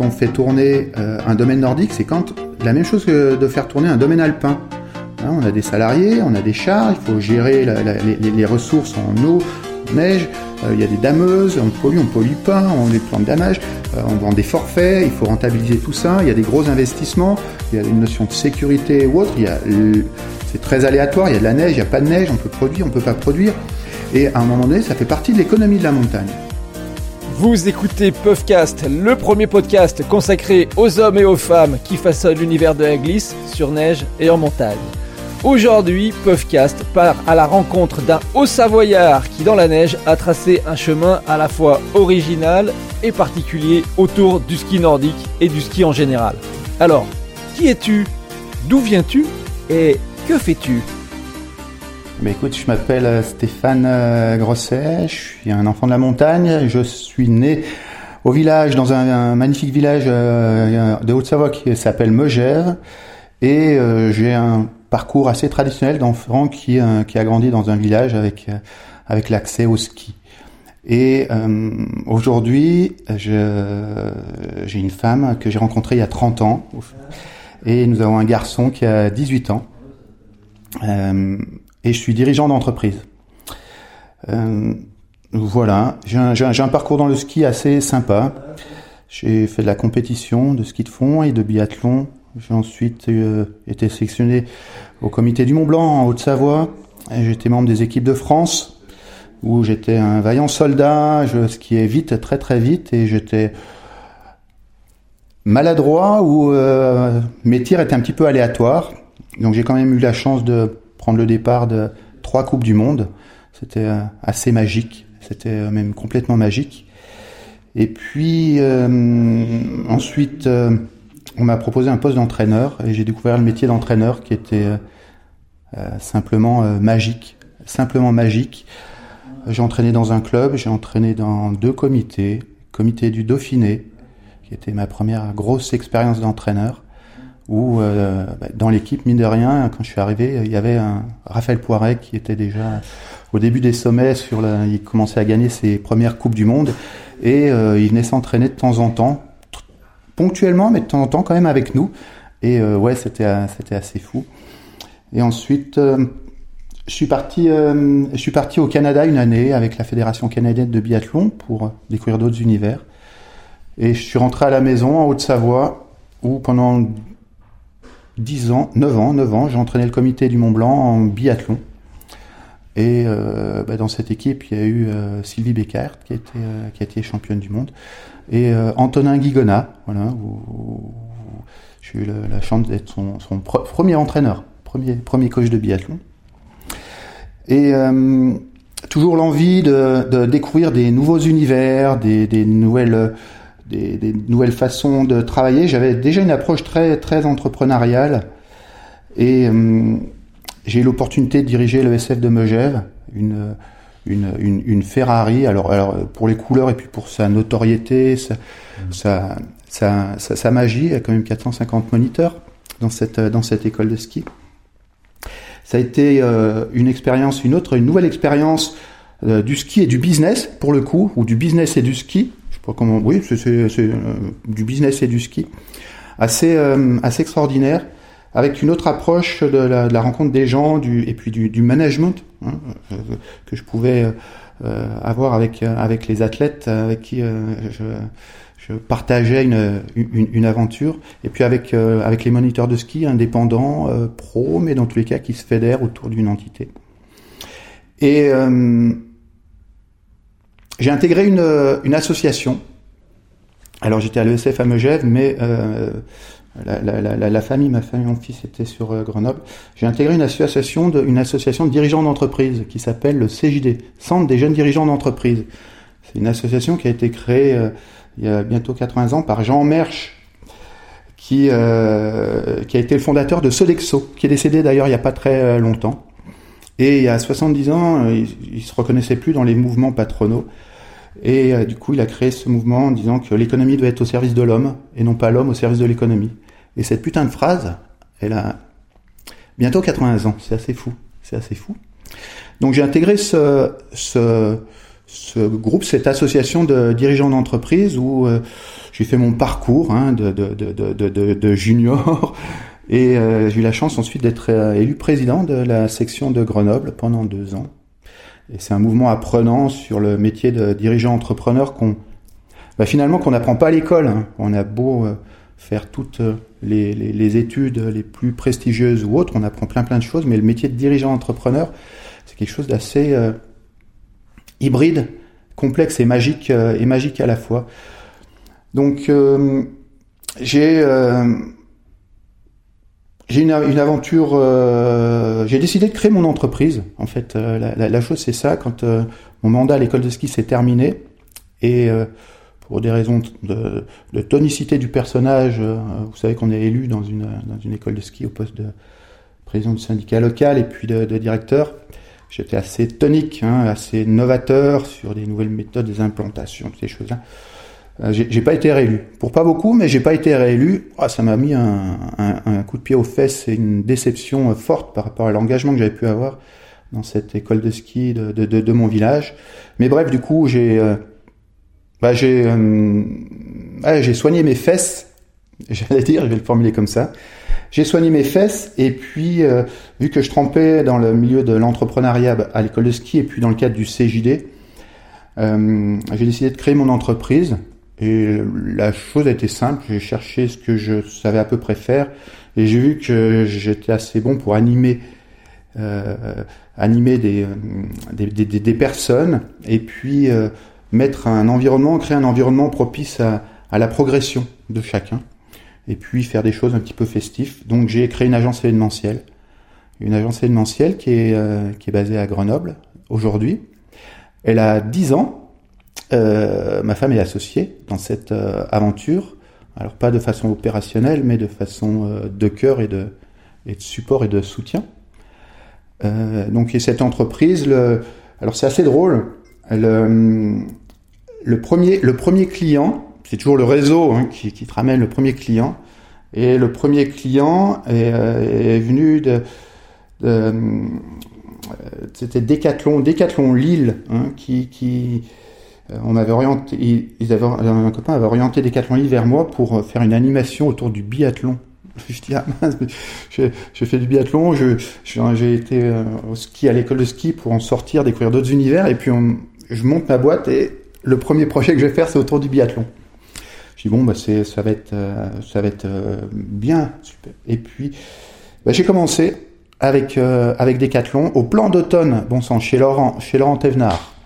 on fait tourner euh, un domaine nordique, c'est quand la même chose que de faire tourner un domaine alpin. Hein, on a des salariés, on a des chars, il faut gérer les, ressources en eau, neige, euh, il y a des dameuses, on pollue, on pollue pas, on les plans de damage, euh, on vend des forfaits, il faut rentabiliser tout ça, il y a des gros investissements, il y a une notion de sécurité ou autre, c'est très aléatoire, il y a de la neige, il n'y a pas de neige, on peut produire, on peut pas produire. Et à un moment donné, ça fait partie de l'économie de la montagne. Vous écoutez Puffcast, le premier podcast consacré aux hommes et aux femmes qui façonnent l'univers de la glisse sur neige et en montagne. Aujourd'hui, Puffcast part à la rencontre d'un haut savoyard qui, dans la neige, a tracé un chemin à la fois original et particulier autour du ski nordique et du ski en général. Alors, qui es-tu? D'où viens-tu? Et que fais-tu? Bah, écoute, je m'appelle euh, Stéphane euh, Grosset, je suis un enfant de la montagne, je suis né au village, dans un, magnifique village euh, de Haute-Savoie qui s'appelle Megève, et j'ai un parcours assez traditionnel d'enfant qui, qui a grandi dans un village avec, avec l'accès au ski. Et aujourd'hui, j'ai une femme que j'ai rencontrée il y a 30 ans, et nous avons un garçon qui a 18 ans et je suis dirigeant d'entreprise. Euh, voilà, j'ai un, parcours dans le ski assez sympa. J'ai fait de la compétition de ski de fond et de biathlon. J'ai ensuite euh, été sélectionné au comité du Mont Blanc en Haute-Savoie. J'étais membre des équipes de France où j'étais un vaillant soldat. Je skiais vite, très très vite et j'étais maladroit où euh, mes tirs étaient un petit peu aléatoires. Donc j'ai quand même eu la chance de prendre le départ de trois Coupes du Monde. C'était euh, assez magique, c'était euh, même complètement magique. Et puis euh, ensuite, on m'a proposé un poste d'entraîneur et j'ai découvert le métier d'entraîneur qui était simplement magique, simplement magique. J'ai entraîné dans un club, j'ai entraîné dans deux comités, comité du Dauphiné, qui était ma première grosse expérience d'entraîneur, où euh, bah, dans l'équipe, mine de rien, quand je suis arrivé, il y avait un Raphaël Poiret qui était déjà au début des sommets, sur la, il commençait à gagner ses premières coupes du monde et euh, il venait s'entraîner de temps en temps, ponctuellement, mais de temps en temps quand même avec nous. Et euh, ouais, c'était c'était assez fou. Et ensuite, je suis parti, je suis parti au Canada une année avec la fédération canadienne de biathlon pour découvrir d'autres univers. Et je suis rentré à la maison en Haute-Savoie où pendant 10 ans, 9 ans, 9 ans, j'ai entraîné le comité du Mont Blanc en biathlon. Et euh, bah, dans cette équipe, il y a eu euh, Sylvie Beckert qui a été, euh, qui championne du monde et Antonin Guigona, voilà, où, j'ai eu la, chance d'être son, son premier entraîneur, premier, premier coach de biathlon. Et toujours l'envie de, de, découvrir des nouveaux univers, des, des nouvelles des, nouvelles façons de travailler. J'avais déjà une approche très très entrepreneuriale et euh, j'ai eu l'opportunité de diriger le SF de Megève, une, une, une, Ferrari. Alors, alors pour les couleurs et puis pour sa notoriété, sa, sa, sa, sa, magie, il y a quand même 450 moniteurs dans cette dans cette école de ski. Ça a été euh, une expérience, une autre, une nouvelle expérience euh, du ski et du business pour le coup, ou du business et du ski comment, oui, c'est euh, du business et du ski, assez euh, assez extraordinaire, avec une autre approche de la, rencontre des gens, et puis du, management hein, euh, que je pouvais avoir avec avec les athlètes avec qui je, je partageais une, une, aventure. Et puis avec avec les moniteurs de ski indépendants pro mais dans tous les cas qui se fédèrent autour d'une entité. Et j'ai intégré une, une, association. Alors j'étais à l'ESF à Megève, mais euh, la, la, la, la, famille, ma famille, mon fils était sur euh, Grenoble. J'ai intégré une association, de, une association de dirigeants d'entreprise qui s'appelle le CJD, Centre des jeunes dirigeants d'entreprise. C'est une association qui a été créée euh, il y a bientôt 80 ans par Jean Mersch, qui, euh, qui a été le fondateur de Sodexo, qui est décédé d'ailleurs il n'y a pas très longtemps. Et il y a 70 ans, il, il se reconnaissait plus dans les mouvements patronaux. Et euh, du coup, il a créé ce mouvement en disant que l'économie doit être au service de l'homme et non pas l'homme au service de l'économie. Et cette putain de phrase, elle a bientôt 80 ans. C'est assez fou. C'est assez fou. Donc j'ai intégré ce, ce, ce groupe, cette association de dirigeants d'entreprise où euh, j'ai fait mon parcours hein, de, de, de, de, junior et euh, j'ai eu la chance ensuite d'être euh, élu président de la section de Grenoble pendant deux ans. Et c'est un mouvement apprenant sur le métier de dirigeant entrepreneur qu'on bah, finalement qu'on n'apprend pas à l'école. Hein. On a beau faire toutes les, les, les, études les plus prestigieuses ou autres, on apprend plein plein de choses, mais le métier de dirigeant entrepreneur, c'est quelque chose d'assez hybride, complexe et magique, euh, et magique à la fois. Donc euh, j'ai euh, j'ai une, une, aventure. j'ai décidé de créer mon entreprise. En fait, la, la, chose c'est ça. Quand mon mandat à l'école de ski s'est terminé et pour des raisons de, de, tonicité du personnage, vous savez qu'on est élu dans une dans une école de ski au poste de président du syndicat local et puis de, de directeur. J'étais assez tonique, hein, assez novateur sur des nouvelles méthodes, des implantations, toutes ces choses-là. Euh, j'ai pas été réélu. Pour pas beaucoup, mais j'ai pas été réélu. Oh, ça m'a mis un, un, un, coup de pied aux fesses et une déception forte par rapport à l'engagement que j'avais pu avoir dans cette école de ski de, de, de, de mon village. Mais bref, du coup, j'ai euh, bah, j'ai euh, j'ai soigné mes fesses. J'allais dire, je vais le formuler comme ça. J'ai soigné mes fesses et puis euh, vu que je trempais dans le milieu de l'entrepreneuriat à l'école de ski et puis dans le cadre du CJD, euh, j'ai décidé de créer mon entreprise et la chose a été simple. J'ai cherché ce que je savais à peu près faire et j'ai vu que j'étais assez bon pour animer euh, animer des des, des, des, personnes et puis euh, mettre un environnement, créer un environnement propice à, à la progression de chacun et puis faire des choses un petit peu festives. Donc j'ai créé une agence événementielle, une agence événementielle qui est, euh, qui est basée à Grenoble aujourd'hui. Elle a 10 ans. Euh, ma femme est associée dans cette euh, aventure. Alors pas de façon opérationnelle, mais de façon euh, de cœur et de, support et de soutien. donc et cette entreprise, alors c'est assez drôle. Le, premier, client c'est toujours le réseau hein, qui, te ramène le premier client. Et le premier client est, venu de, c'était Decathlon, Decathlon Lille, hein, qui, on m'avait orienté, ils avaient, un copain avait orienté Decathlon Lille vers moi pour faire une animation autour du biathlon. Je dis, ah j'ai fait du biathlon, j'ai été au ski à l'école de ski pour en sortir, découvrir d'autres univers, et puis on, je monte ma boîte et le premier projet que je vais faire, c'est autour du biathlon. Je dis bon bah ça va être euh, ça va être euh, bien super. Et puis bah, j'ai commencé avec euh, avec Decathlon au plan d'automne bon sang chez Laurent chez Laurent Thévenard.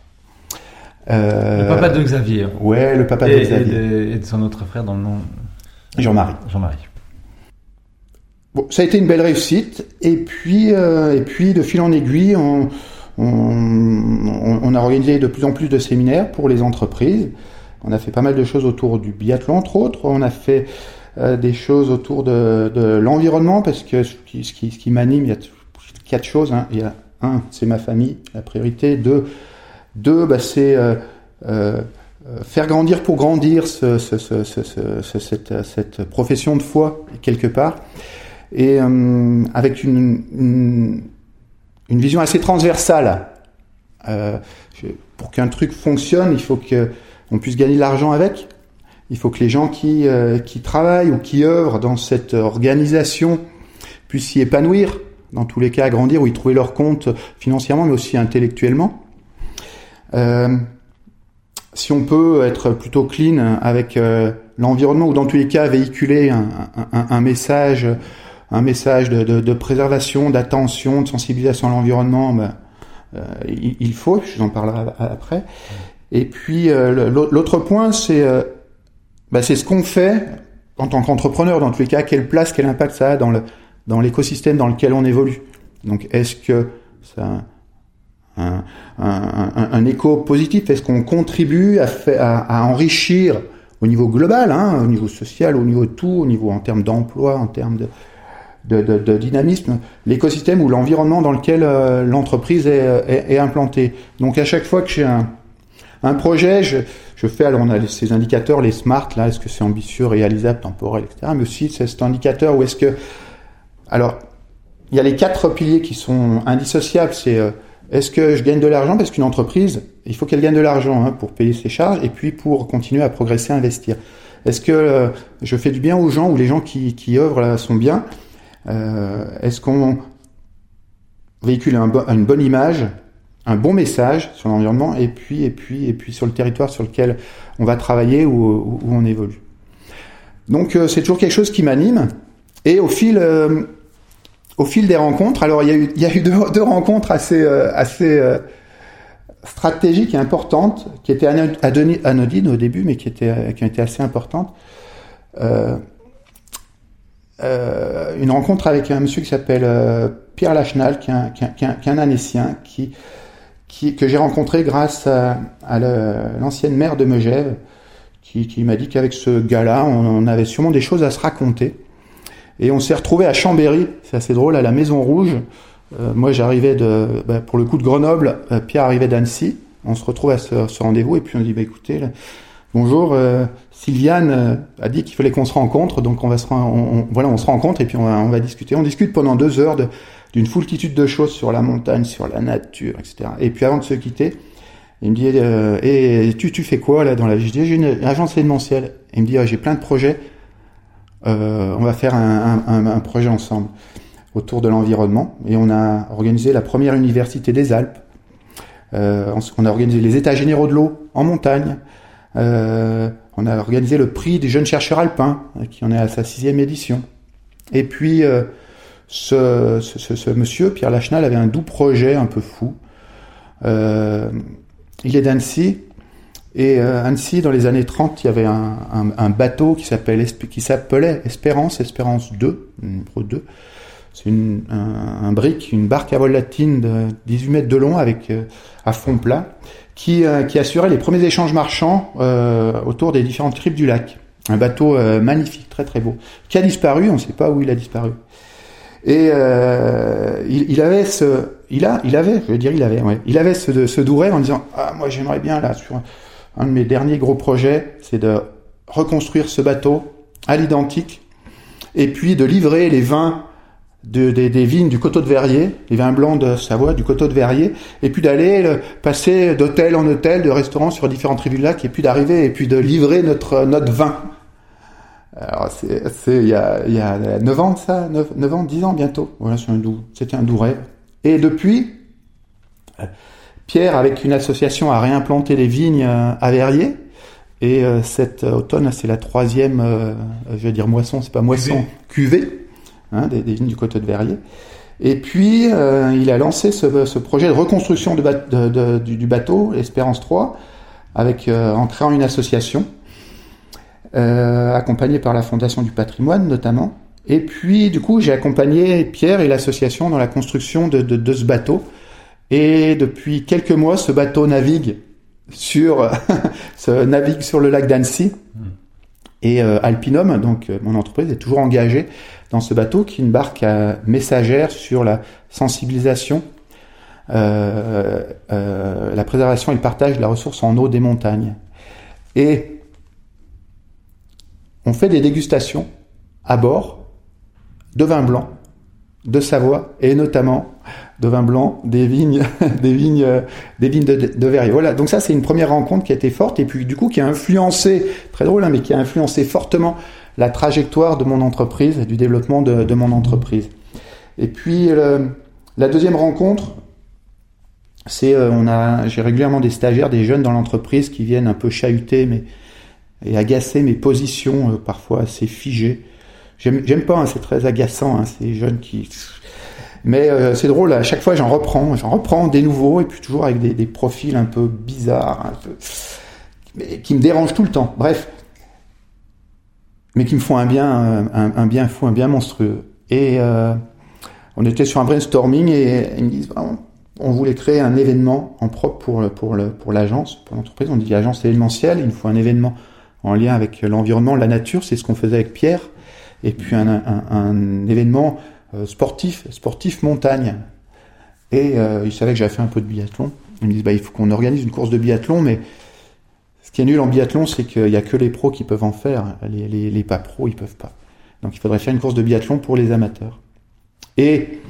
Le papa de Xavier. Ouais, le papa de Xavier. Et de, son autre frère dans le nom. Jean-Marie. Jean-Marie. Bon, ça a été une belle réussite. Et puis, et puis de fil en aiguille, on, on, on, a organisé de plus en plus de séminaires pour les entreprises. On a fait pas mal de choses autour du biathlon, entre autres. On a fait euh, des choses autour de, de l'environnement, parce que ce qui, ce qui, ce qui m'anime, il y a quatre choses. Hein. Il y a un, c'est ma famille, la priorité. Deux, deux bah, c'est euh, euh, faire grandir pour grandir ce, ce, ce, cette, profession de foi, quelque part. Et euh, avec une, vision assez transversale. Pour qu'un truc fonctionne, il faut que on puisse gagner de l'argent avec. Il faut que les gens qui, qui travaillent ou qui œuvrent dans cette organisation puissent s'y épanouir, dans tous les cas grandir ou y trouver leur compte financièrement, mais aussi intellectuellement. Euh, si on peut être plutôt clean avec euh, l'environnement ou dans tous les cas véhiculer un, message, un message de, préservation, d'attention, de sensibilisation à l'environnement, ben, euh, il, faut, je vous en parlerai après. Et puis l'autre point, c'est euh, bah, c'est ce qu'on fait en tant qu'entrepreneur, dans tous les cas, quelle place, quel impact ça a dans le dans l'écosystème dans lequel on évolue. Donc est-ce que ça un, un, écho positif Est-ce qu'on contribue à, enrichir au niveau global, hein, au niveau social, au niveau de tout, au niveau en termes d'emploi, en termes de, dynamisme, l'écosystème ou l'environnement dans lequel euh, l'entreprise est, implantée? Donc à chaque fois que j'ai un, un projet, je, je fais, alors on a ces indicateurs, les SMART, là, est-ce que c'est ambitieux, réalisable, temporel, etc. Mais aussi c'est cet indicateur où est-ce que... Alors, il y a les quatre piliers qui sont indissociables, c'est euh, est-ce que je gagne de l'argent Parce qu'une entreprise, il faut qu'elle gagne de l'argent hein, pour payer ses charges et puis pour continuer à progresser, à investir. Est-ce que euh, je fais du bien aux gens ou les gens qui, qui œuvrent là sont bien euh, Est-ce qu'on véhicule une bonne image, un bon message sur l'environnement et puis et puis et puis sur le territoire sur lequel on va travailler ou où, on évolue? Donc euh, c'est toujours quelque chose qui m'anime et au fil au fil des rencontres, alors il y a eu, deux, rencontres assez assez stratégiques et importantes, qui étaient anodines au début, mais qui, étaient, qui ont été assez importantes. Euh, euh, une rencontre avec un monsieur qui s'appelle euh, Pierre Lachenal, qui est un, qui, que j'ai rencontré grâce à, l'ancienne maire de Megève, qui, m'a dit qu'avec ce gars-là, on, avait sûrement des choses à se raconter. Et on s'est retrouvé à Chambéry, c'est assez drôle, à la Maison Rouge, euh, moi, j'arrivais de, bah, pour le coup de Grenoble, euh, Pierre arrivait d'Annecy. On se retrouve à ce, ce rendez-vous et puis on dit, bah, écoutez, là, bonjour, euh, Sylviane a dit qu'il fallait qu'on se rencontre, donc on va se, on, voilà, on se rencontre et puis on va, on va discuter. On discute pendant deux heures d'une foultitude de choses sur la montagne, sur la nature, etc. Et puis avant de se quitter, il me dit, et tu, tu fais quoi là dans la vie? J'ai une agence événementielle. il me dit, j'ai plein de projets. On va faire un, projet ensemble autour de l'environnement. Et on a organisé la première université des Alpes. Euh, on a organisé les états généraux de l'eau en montagne. Euh, on a organisé le prix des jeunes chercheurs alpins, qui en est à sa sixième édition. Et puis, euh, ce, ce, monsieur, Pierre Lachenal, avait un doux projet un peu fou. Euh, il est d'Annecy. Et euh, Annecy, dans les années 30, il y avait un, un, un bateau qui s'appelait Espérance, Espérance 2, numéro 2, c'est un, un, brick, une barque à voile latine de 18 mètres de long avec euh, à fond plat, qui, euh, qui assurait les premiers échanges marchands euh, autour des différentes tribus du lac. Un bateau magnifique, très très beau, qui a disparu, on ne sait pas où il a disparu. Et il, il, avait ce, il a, il avait, je veux dire, il avait, ouais, il avait ce, ce doux rêve en disant, ah moi j'aimerais bien là sur un de mes derniers gros projets, c'est de reconstruire ce bateau à l'identique, et puis de livrer les vins de, des, vignes du coteau de Verrier, les vins blancs de Savoie, du coteau de Verrier, et puis d'aller passer d'hôtel en hôtel, de restaurant sur différentes tribus de lac, et puis d'arriver et puis de livrer notre notre vin. Alors c'est c'est il y a il y a 9 ans ça, 9, 9 ans, 10 ans bientôt. Voilà, c'est un doux, c'était un doux. Et depuis Pierre avec une association a réimplanté les vignes à Verrier. Et euh, cet automne, c'est la troisième, euh, je vais dire moisson, c'est pas moisson, cuvée hein, des, vignes du coteau de Verrier. Et puis, euh, il a lancé ce, ce, projet de reconstruction de, de, de, du, bateau, Espérance 3, avec, euh, en créant une association, euh, accompagnée par la Fondation du patrimoine notamment. Et puis, du coup, j'ai accompagné Pierre et l'association dans la construction de, de, de, ce bateau. Et depuis quelques mois, ce bateau navigue sur, ce navigue sur le lac d'Annecy. Mmh. Et euh, Alpinum, donc euh, mon entreprise, est toujours engagée dans ce bateau qui est une barque messagère sur la sensibilisation, euh, la préservation et le partage de la ressource en eau des montagnes. Et on fait des dégustations à bord de vin blanc de Savoie et notamment de vin blanc des vignes, des vignes, des vignes de, de. Voilà. Donc ça, c'est une première rencontre qui a été forte et puis du coup qui a influencé, très drôle, hein, mais qui a influencé fortement la trajectoire de mon entreprise du développement de, de mon entreprise. Et puis le, la deuxième rencontre, c'est euh, on a, j'ai régulièrement des stagiaires, des jeunes dans l'entreprise qui viennent un peu chahuter mais et agacer mes positions euh, parfois assez figées. J'aime, j'aime pas, hein, c'est très agaçant, hein, ces jeunes qui mais euh, c'est drôle, à chaque fois j'en reprends, j'en reprends des nouveaux, et puis toujours avec des, des profils un peu bizarres, un peu, qui me dérangent tout le temps. Bref, mais qui me font un bien, un, bien fou, un bien monstrueux. Et euh, on était sur un brainstorming et ils me disent, bah, on voulait créer un événement en propre pour pour le, pour l'agence, pour l'entreprise. On dit agence événementielle, il nous faut un événement en lien avec l'environnement, la nature. C'est ce qu'on faisait avec Pierre. Et puis un, un, un événement sportif, sportif montagne. Et euh, ils savaient que j'avais fait un peu de biathlon. Ils me disent, bah, il faut qu'on organise une course de biathlon, mais ce qui est nul en biathlon, c'est qu'il n'y a que les pros qui peuvent en faire. Les, pas pros, ils peuvent pas. Donc il faudrait faire une course de biathlon pour les amateurs. Et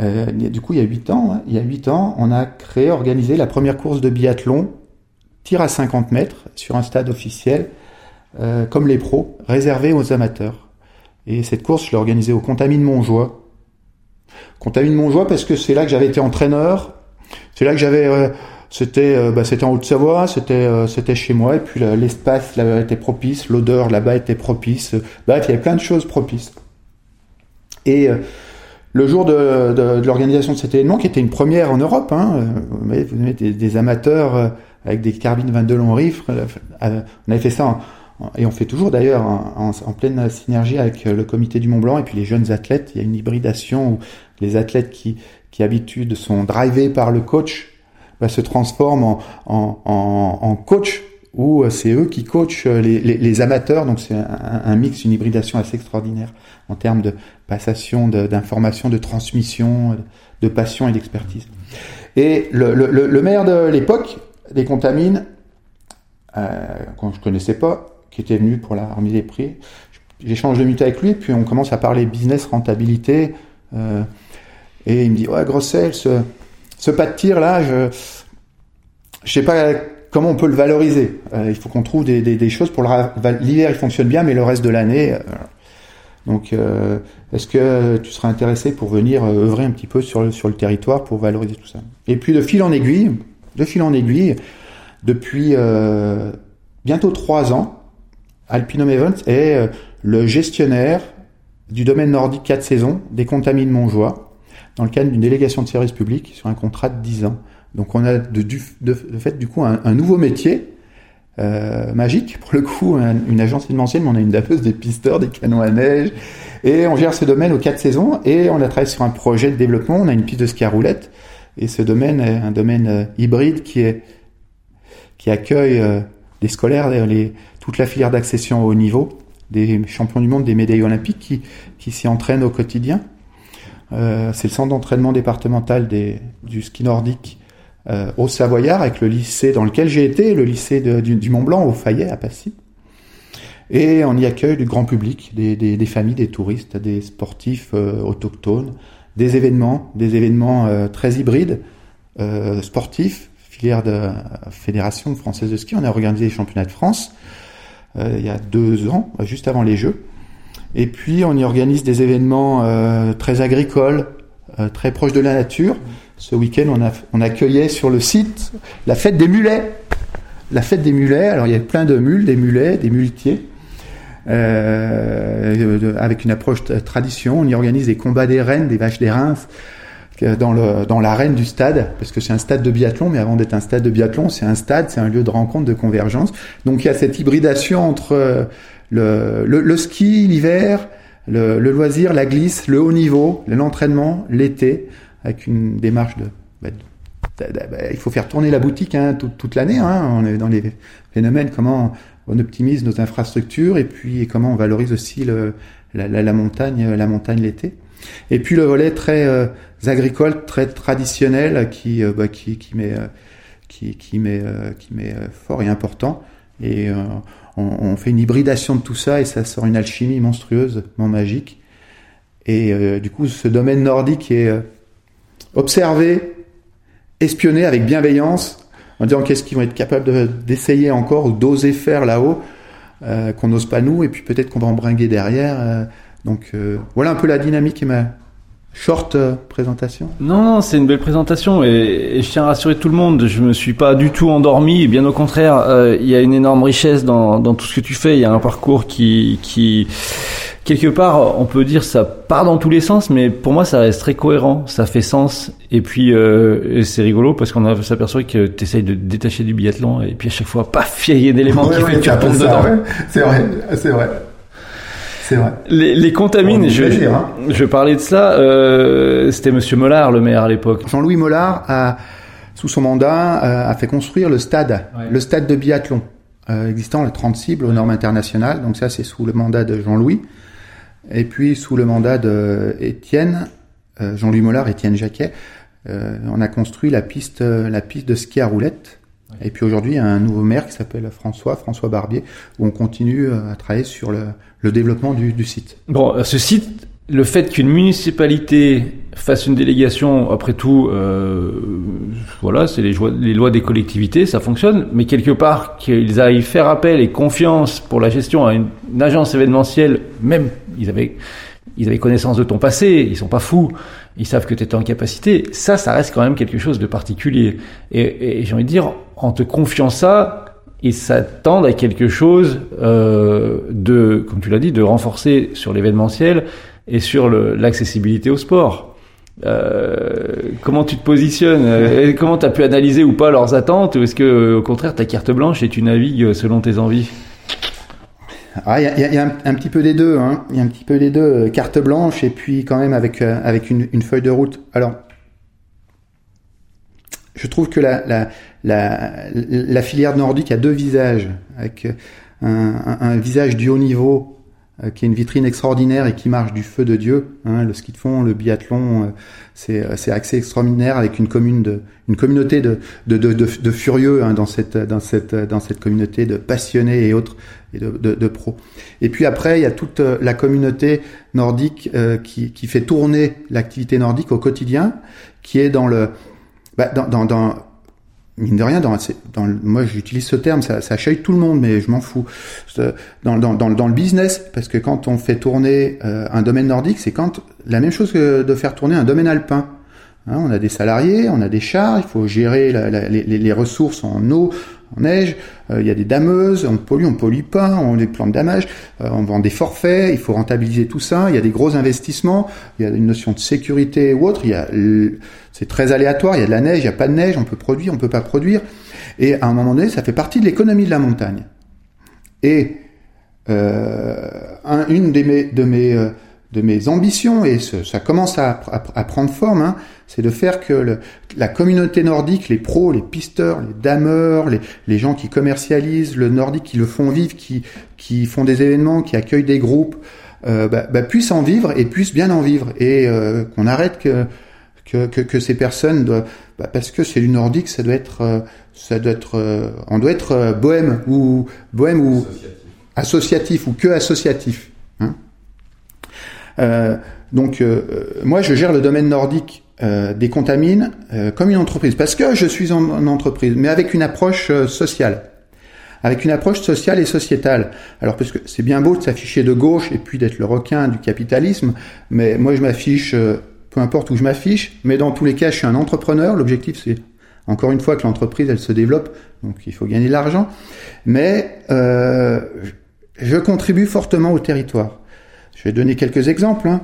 Euh, du coup, il y a 8 ans, hein, il y a 8 ans, on a créé, organisé la première course de biathlon, tir à 50 mètres, sur un stade officiel, euh, comme les pros, réservé aux amateurs. Et cette course, je l'ai organisée au Contamine Montjoie. Contamine Montjoie parce que c'est là que j'avais été entraîneur, c'est là que j'avais... Euh, c'était euh, bah, c'était en Haute-Savoie, c'était euh, c'était chez moi et puis l'espace là était propice, l'odeur là-bas était propice. Bref, il y avait plein de choses propices. Et le jour de, l'organisation de cet événement, qui était une première en Europe, hein, vous avez des, amateurs avec des carbines 22 longs rifles, on avait fait ça et on fait toujours d'ailleurs en, pleine synergie avec le comité du Mont Blanc et puis les jeunes athlètes. Il y a une hybridation où les athlètes qui, qui habitude sont drivés par le coach bah, se transforment en, en, en, en coach où euh, c'est eux qui coachent euh, les, les, les amateurs. Donc c'est un, un, mix, une hybridation assez extraordinaire en termes de passation d'informations, de, de, transmission, de passion et d'expertise. Et le, le, le, maire de l'époque des Contamines, euh, qu'on je connaissais pas, qui était venu pour la remise des prix, j'échange de minutes avec lui, puis on commence à parler business, rentabilité. Euh, et il me dit, ouais, Grossel, ce, ce pas de tir là, je, je sais pas comment on peut le valoriser. Euh, il faut qu'on trouve des, des, des, choses pour l'hiver, il fonctionne bien, mais le reste de l'année. Euh, donc, euh, est-ce que tu seras intéressé pour venir euh, œuvrer un petit peu sur le, sur le territoire pour valoriser tout ça? Et puis de fil en aiguille, de fil en aiguille, depuis euh, bientôt trois ans, Alpinom Events est le gestionnaire du domaine nordique 4 saisons des Contamines Montjoie dans le cadre d'une délégation de service public sur un contrat de 10 ans. Donc on a de, de, de fait du coup un, nouveau métier euh, magique pour le coup, une agence événementielle, mais on a une dapeuse, des pisteurs, des canons à neige, et on gère ce domaine aux quatre saisons, et on a travaillé sur un projet de développement, on a une piste de ski à roulette, et ce domaine est un domaine euh, hybride qui accueille euh, des scolaires, toute la filière d'accession au haut niveau, des champions du monde, des médailles olympiques qui, qui s'y entraînent au quotidien. Euh, c'est le centre d'entraînement départemental du ski nordique euh, au Savoyard, avec le lycée dans lequel j'ai été, le lycée du, Mont Blanc au Fayet à Passy. Et on y accueille du grand public, des, familles, des touristes, des sportifs euh, autochtones, des événements, des événements très hybrides, sportifs, filière de Fédération française de ski. On a organisé les championnats de France il y a deux ans, juste avant les Jeux. Et puis on y organise des événements euh, très agricoles, euh, très proches de la nature. Ce week-end, on, a, on accueillait sur le site la fête des mulets. La fête des mulets. Alors il y avait plein de mules, des mulets, des muletiers. Euh, avec une approche tradition, on y organise des combats des rennes, des vaches des reins dans, le, dans l'arène du stade, parce que c'est un stade de biathlon, mais avant d'être un stade de biathlon, c'est un stade, c'est un lieu de rencontre, de convergence. Donc il y a cette hybridation entre le, le, le ski l'hiver, le, le, loisir, la glisse, le haut niveau, l'entraînement l'été, avec une démarche de, bah, bah, il faut faire tourner la boutique hein, toute, toute l'année. Hein, on est dans les phénomènes comment on optimise nos infrastructures et puis comment on valorise aussi le, la, la montagne, la montagne l'été. Et puis le volet très euh, agricole, très traditionnel qui euh, bah, qui, qui met euh, qui, qui met qui met fort et important. Et on, fait une hybridation de tout ça et ça sort une alchimie monstrueuse, magique. Et du coup, ce domaine nordique est observé, espionné avec bienveillance, en disant qu'est-ce qu'ils vont être capables d'essayer encore ou d'oser faire là-haut, qu'on n'ose pas nous, et puis peut-être qu'on va embringuer derrière. Donc voilà un peu la dynamique et ma, Short euh, présentation Non, non c'est une belle présentation et, et, je tiens à rassurer tout le monde. Je me suis pas du tout endormi. Bien au contraire, euh, il y a une énorme richesse dans, dans, tout ce que tu fais. Il y a un parcours qui, qui, quelque part, on peut dire ça part dans tous les sens, mais pour moi, ça reste très cohérent. Ça fait sens. Et puis, euh, c'est rigolo parce qu'on s'aperçoit que tu essayes de détacher du biathlon et puis à chaque fois, paf, il y a d'éléments ouais, qui ouais, fait que tu retombes dedans. Ouais. C'est vrai, c'est vrai. Vrai. Les, les contamines, je, hein. je parlais de ça, euh, c'était Monsieur Mollard, le maire à l'époque. Jean-Louis Mollard, a, sous son mandat, euh, a fait construire le stade, ouais. le stade de biathlon, euh, existant à 30 cibles aux normes internationales. Donc ça, c'est sous le mandat de Jean-Louis. Et puis sous le mandat de Étienne, euh, Jean-Louis Mollard, Étienne Jacquet, euh, on a construit la piste, la piste de ski à roulettes. Et puis aujourd'hui, il y a un nouveau maire qui s'appelle François, François Barbier, où on continue à travailler sur le, le développement du, du, site. Bon, ce site, le fait qu'une municipalité fassent une délégation. Après tout, euh, voilà, c'est les, les, lois des collectivités, ça fonctionne. Mais quelque part, qu'ils aillent faire appel et confiance pour la gestion à une, agence événementielle, même ils avaient ils avaient connaissance de ton passé, ils sont pas fous, ils savent que tu es en capacité. Ça, ça reste quand même quelque chose de particulier. Et, et j'ai envie de dire, en te confiant ça, ils s'attendent à quelque chose euh, de, comme tu l'as dit, de renforcer sur l'événementiel et sur l'accessibilité au sport. Euh, comment tu te positionnes? Euh, Comment tu as pu analyser ou pas leurs attentes? Ou est-ce que, au contraire, ta carte blanche et tu navigues selon tes envies? Ah, il y a, un, petit peu des deux, hein. Il y a un petit peu des deux, euh, carte blanche et puis quand même avec avec une, une, feuille de route. Alors, je trouve que la, la, la, la filière nordique a deux visages, avec un, un, visage du haut niveau euh, qui est une vitrine extraordinaire et qui marche du feu de Dieu. Hein, le ski de fond, le biathlon, euh, c'est euh, c'est accès extraordinaire avec une commune de une communauté de de, de, de, furieux hein, dans cette dans cette dans cette communauté de passionnés et autres et de, de, de pros. Et puis après, il y a toute la communauté nordique qui qui fait tourner l'activité nordique au quotidien, qui est dans le bah, dans, dans, dans mine de rien, dans, dans moi j'utilise ce terme, ça, ça tout le monde, mais je m'en fous. Dans, dans, dans, dans, le business, parce que quand on fait tourner euh, un domaine nordique, c'est quand la même chose que de faire tourner un domaine alpin. Hein, on a des salariés, on a des chars, il faut gérer les, les, ressources en eau, en neige, euh, il y a des dameuses, on pollue, on pollue pas, on des plans de damage, euh, on vend des forfaits, il faut rentabiliser tout ça, il y a des gros investissements, il y a une notion de sécurité ou autre, il y a c'est très aléatoire, il y a de la neige, il n'y a pas de neige, on peut produire, on peut pas produire, et à un moment donné, ça fait partie de l'économie de la montagne. Et euh, une de mes, de mes de mes ambitions, et ça commence à, prendre forme, hein, c'est de faire que la communauté nordique, les pros, les pisteurs, les dameurs, les, les, gens qui commercialisent le nordique, qui le font vivre, qui, qui font des événements, qui accueillent des groupes, euh, bah, bah, puissent en vivre et puissent bien en vivre, et euh, qu'on arrête que, que, que, que, ces personnes, doivent, bah, parce que c'est du nordique, ça doit être, euh, ça doit être, euh, on doit être euh, bohème ou bohème ou associatif, ou que associatif. Hein donc euh, moi je gère le domaine nordique euh, des contamines comme une entreprise parce que je suis en, entreprise, mais avec une approche sociale avec une approche sociale et sociétale. Alors parce que c'est bien beau de s'afficher de gauche et puis d'être le requin du capitalisme, mais moi je m'affiche, peu importe où je m'affiche, mais dans tous les cas je suis un entrepreneur. L'objectif c'est encore une fois que l'entreprise elle se développe, donc il faut gagner de l'argent, mais euh, je contribue fortement au territoire. Je vais donner quelques exemples. Hein.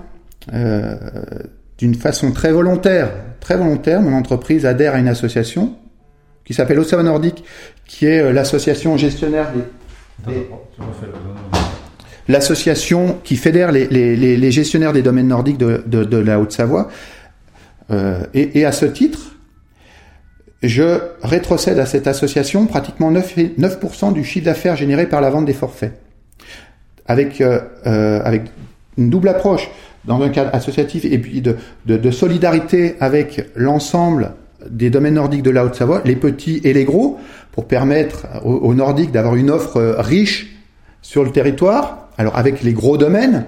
Euh, D'une façon très volontaire, très volontaire, mon entreprise adhère à une association qui s'appelle Osama Nordique, qui est euh, l'association gestionnaire des, l'association qui fédère les, les, les, gestionnaires des domaines nordiques de, de, de la Haute-Savoie. Euh, et, et, à ce titre, je rétrocède à cette association pratiquement 9%, 9 du chiffre d'affaires généré par la vente des forfaits. Avec, euh, euh avec une double approche dans un cadre associatif et puis de, de, de solidarité avec l'ensemble des domaines nordiques de la Haute-Savoie, les petits et les gros, pour permettre aux, Nordiques d'avoir une offre riche sur le territoire, alors avec les gros domaines,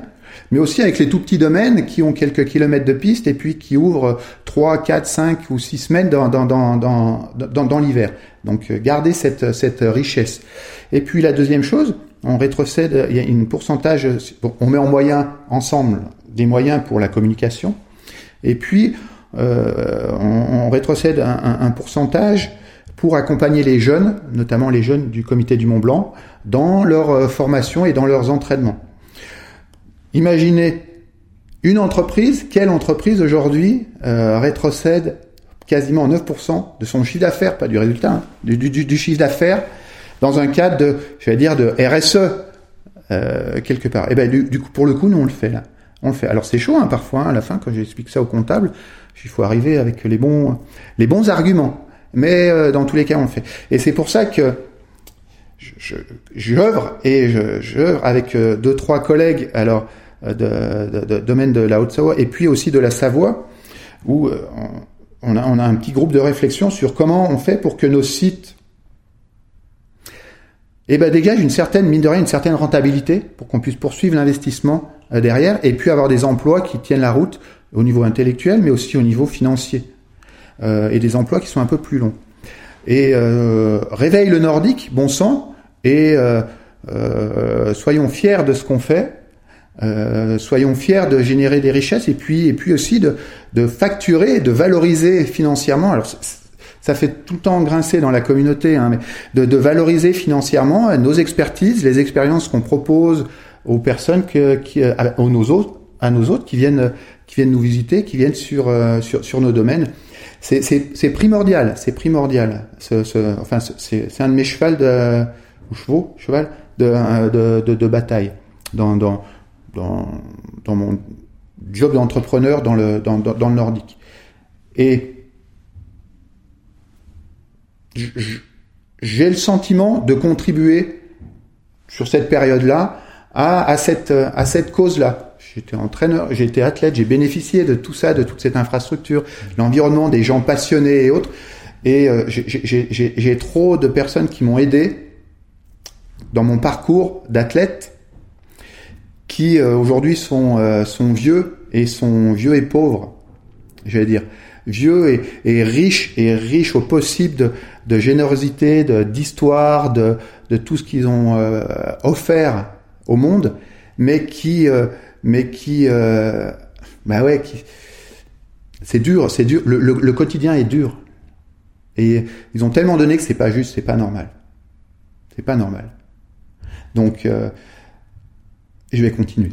mais aussi avec les tout petits domaines qui ont quelques kilomètres de piste et puis qui ouvrent 3, 4, 5 ou 6 semaines dans, dans, dans, dans, dans, dans l'hiver. Donc garder cette, cette richesse. Et puis la deuxième chose, on rétrocède, il une pourcentage, on met en moyen ensemble des moyens pour la communication, et puis euh, on, rétrocède un, pourcentage pour accompagner les jeunes, notamment les jeunes du comité du Mont Blanc, dans leur euh, formation et dans leurs entraînements. Imaginez une entreprise, quelle entreprise aujourd'hui euh, rétrocède quasiment 9% de son chiffre d'affaires, pas du résultat, hein, du chiffre d'affaires dans un cadre de, je vais dire, de RSE euh, quelque part. Et eh ben du, coup, pour le coup, nous on le fait là. On le fait. Alors c'est chaud hein, parfois hein, à la fin quand j'explique ça au comptable, il faut arriver avec les bons les bons arguments. Mais euh, dans tous les cas, on le fait. Et c'est pour ça que j'œuvre et j'œuvre avec euh, deux trois collègues alors euh, de, de, de, domaine de la Haute-Savoie et puis aussi de la Savoie où on a, on a un petit groupe de réflexion sur comment on fait pour que nos sites eh ben dégage une certaine mine de rien une certaine rentabilité pour qu'on puisse poursuivre l'investissement euh, derrière et puis avoir des emplois qui tiennent la route au niveau intellectuel, mais aussi au niveau financier, euh, et des emplois qui sont un peu plus longs. Et euh, réveille le nordique, bon sang, et euh, soyons fiers de ce qu'on fait, soyons fiers de générer des richesses, et puis, et puis aussi de, de facturer, de valoriser financièrement. Ça fait tout le temps grincer dans la communauté, hein, mais de, valoriser financièrement nos expertises, les expériences qu'on propose aux personnes qui, à, à, nos autres, à nos autres qui viennent, qui viennent nous visiter, qui viennent sur, euh, nos domaines. C'est primordial, c'est primordial. Enfin, c'est un de mes chevaux, cheval de, bataille dans, mon job d'entrepreneur dans le, dans le nordique. Et j'ai le sentiment de contribuer sur cette période-là à, à, cette, à cette cause-là. J'étais entraîneur, été athlète, j'ai bénéficié de tout ça, de toute cette infrastructure, l'environnement, des gens passionnés et autres. Et euh, j'ai trop de personnes qui m'ont aidé dans mon parcours d'athlète, qui euh, aujourd'hui sont, euh, sont vieux et sont vieux et pauvres, j'allais dire vieux et, riches et riches au possible de, de générosité, d'histoire, de, de, tout ce qu'ils ont euh, offert au monde, mais qui, euh, mais qui, euh, bah ouais, qui, c'est dur, c'est dur. Le, le, le, quotidien est dur, et ils ont tellement donné que c'est pas juste, c'est pas normal, c'est pas normal. Donc, euh, je vais continuer.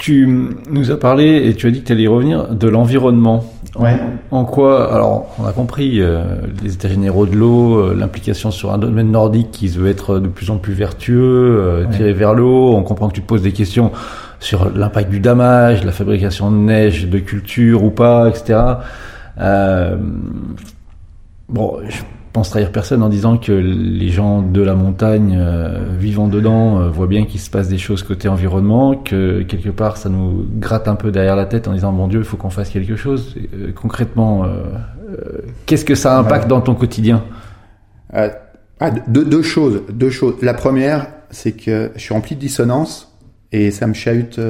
Tu nous as parlé et tu as dit que tu allais y revenir de l'environnement. Ouais. En, en, quoi Alors, on a compris euh, les états généraux de l'eau, euh, l'implication sur un domaine nordique qui veut être de plus en plus vertueux, euh, ouais. tiré vers l'eau. On comprend que tu te poses des questions sur l'impact du damage, la fabrication de neige, de culture ou pas, etc. Euh, bon, je pense trahir personne en disant que les gens de la montagne euh, vivant dedans euh, voient bien qu'il se passe des choses côté environnement, que quelque part ça nous gratte un peu derrière la tête en disant mon Dieu, il faut qu'on fasse quelque chose. Euh, concrètement, qu'est-ce que ça impacte dans ton quotidien? Ah, deux, deux, choses, deux choses. La première, c'est que je suis rempli de dissonance et ça me chahute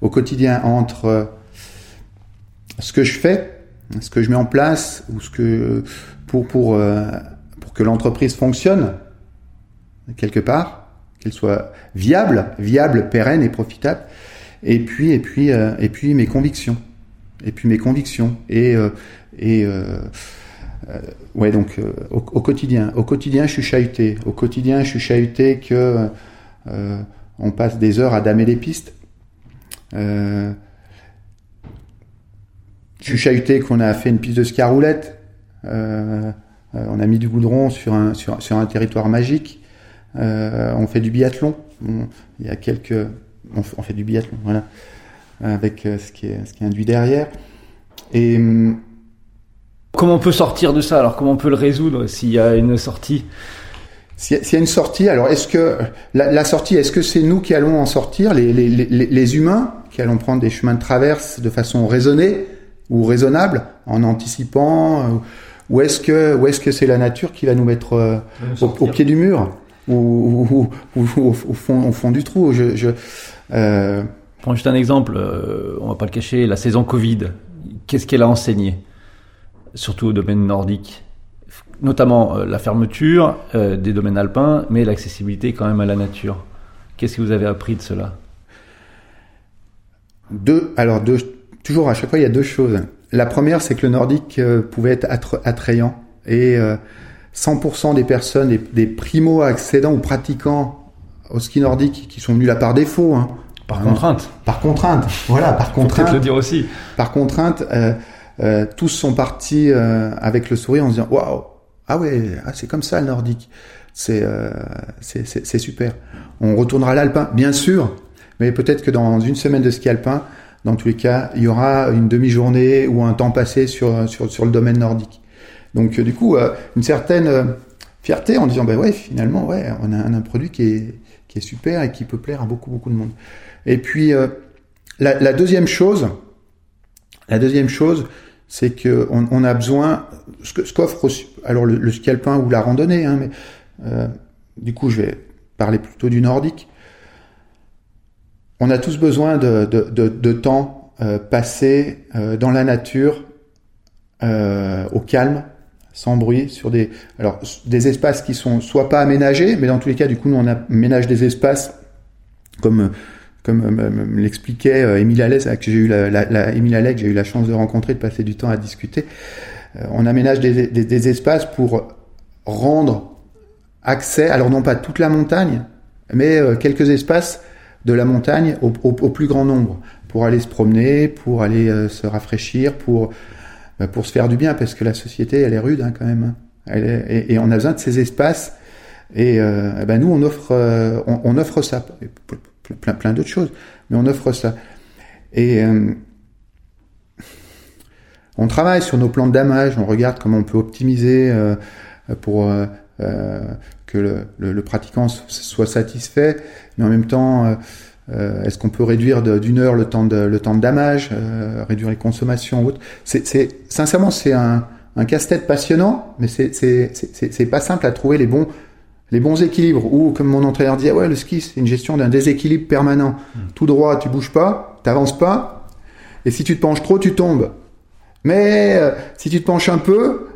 au quotidien entre ce que je fais, ce que je mets en place ou ce que pour, pour, euh, pour que l'entreprise fonctionne quelque part, qu'elle soit viable, viable, pérenne et profitable. Et puis, et puis, euh, et puis mes convictions. Et puis mes convictions. Et, euh, et euh, ouais, donc au, au, quotidien. Au quotidien, je suis chahuté. Au quotidien, je suis chahuté que on passe des heures à damer les pistes. je suis chahuté qu'on a fait une piste de ski à roulette euh, euh, on a mis du goudron sur un, sur, sur un territoire magique. Euh, on fait du biathlon. On, il y a quelques, on, on, fait du biathlon, voilà, avec ce qui est, ce qui est induit derrière. Et hum, comment on peut sortir de ça Alors comment on peut le résoudre s'il y a une sortie? S'il y a une sortie, alors est-ce que la, la sortie, est-ce que c'est nous qui allons en sortir, les, les, les, les, humains, qui allons prendre des chemins de traverse de façon raisonnée? Ou raisonnable, en anticipant ou est-ce que, ou est-ce que c'est la nature qui va nous mettre euh, au, au, pied du mur ou, ou, ou, ou, au, fond, au fond du trou? Je, je euh... Prends juste un exemple, euh, on va pas le cacher, la saison Covid, qu'est-ce qu'elle a enseigné? Surtout au domaine nordique. Notamment euh, la fermeture euh, des domaines alpins, mais l'accessibilité quand même à la nature. Qu'est-ce que vous avez appris de cela? Deux, alors deux, toujours à chaque fois il y a deux choses. La première, c'est que le nordique euh, pouvait être attrayant et euh, 100% des personnes, des, des primo-accédants ou pratiquants au ski nordique qui sont venus là par défaut. Hein, par contrainte. Par contrainte, voilà, par contrainte. Faut le dire aussi. Par contrainte, euh, euh, tous sont partis euh, avec le sourire en se disant waouh, ah ouais, ah, c'est comme ça le nordique, c'est euh, c'est super. On retournera à l'alpin, bien sûr, mais peut-être que dans une semaine de ski alpin, dans tous les cas, il y aura une demi-journée ou un temps passé sur, sur, le domaine nordique. Donc euh, du coup, euh, une certaine euh, fierté en disant, ben ouais, finalement, ouais, on a un, produit qui est, qui est super et qui peut plaire à beaucoup, beaucoup de monde. Et puis, la, deuxième chose, la deuxième chose, c'est que on, a besoin, ce qu'offre ce alors le, le, ou la randonnée, hein, mais du coup, je vais parler plutôt du nordique on a tous besoin de, de, de, de temps passer dans la nature au calme, sans bruit, sur des alors des espaces qui sont soit pas aménagés, mais dans tous les cas, du coup, nous on aménage des espaces comme comme l'expliquait Émile Allais, que j'ai eu la, la, la Émile que j'ai eu la chance de rencontrer, de passer du temps à discuter. on aménage des, des, des, espaces pour rendre accès, alors non pas toute la montagne, mais quelques espaces de la montagne au, plus grand nombre, pour aller se promener, pour aller se rafraîchir, pour bah, pour se faire du bien, parce que la société, elle est rude hein, quand même. Hein. Elle et, on a besoin de ces espaces. Et euh, ben nous, on offre, euh, on, offre ça, plein, plein d'autres choses, mais on offre ça. Et euh, on travaille sur nos plans de damage, on regarde comment on peut optimiser pour que le, le, le, pratiquant soit satisfait, mais en même temps euh, est-ce qu'on peut réduire d'une heure le temps de le temps de damage, euh, réduire les consommations autres C'est sincèrement c'est un, un casse-tête passionnant, mais c'est c'est pas simple à trouver les bons les bons équilibres. Ou comme mon entraîneur dit, ah ouais le ski c'est une gestion d'un déséquilibre permanent. Hmm. Tout droit tu bouges pas, t'avances pas, et si tu te penches trop tu tombes. Mais euh, si tu te penches un peu,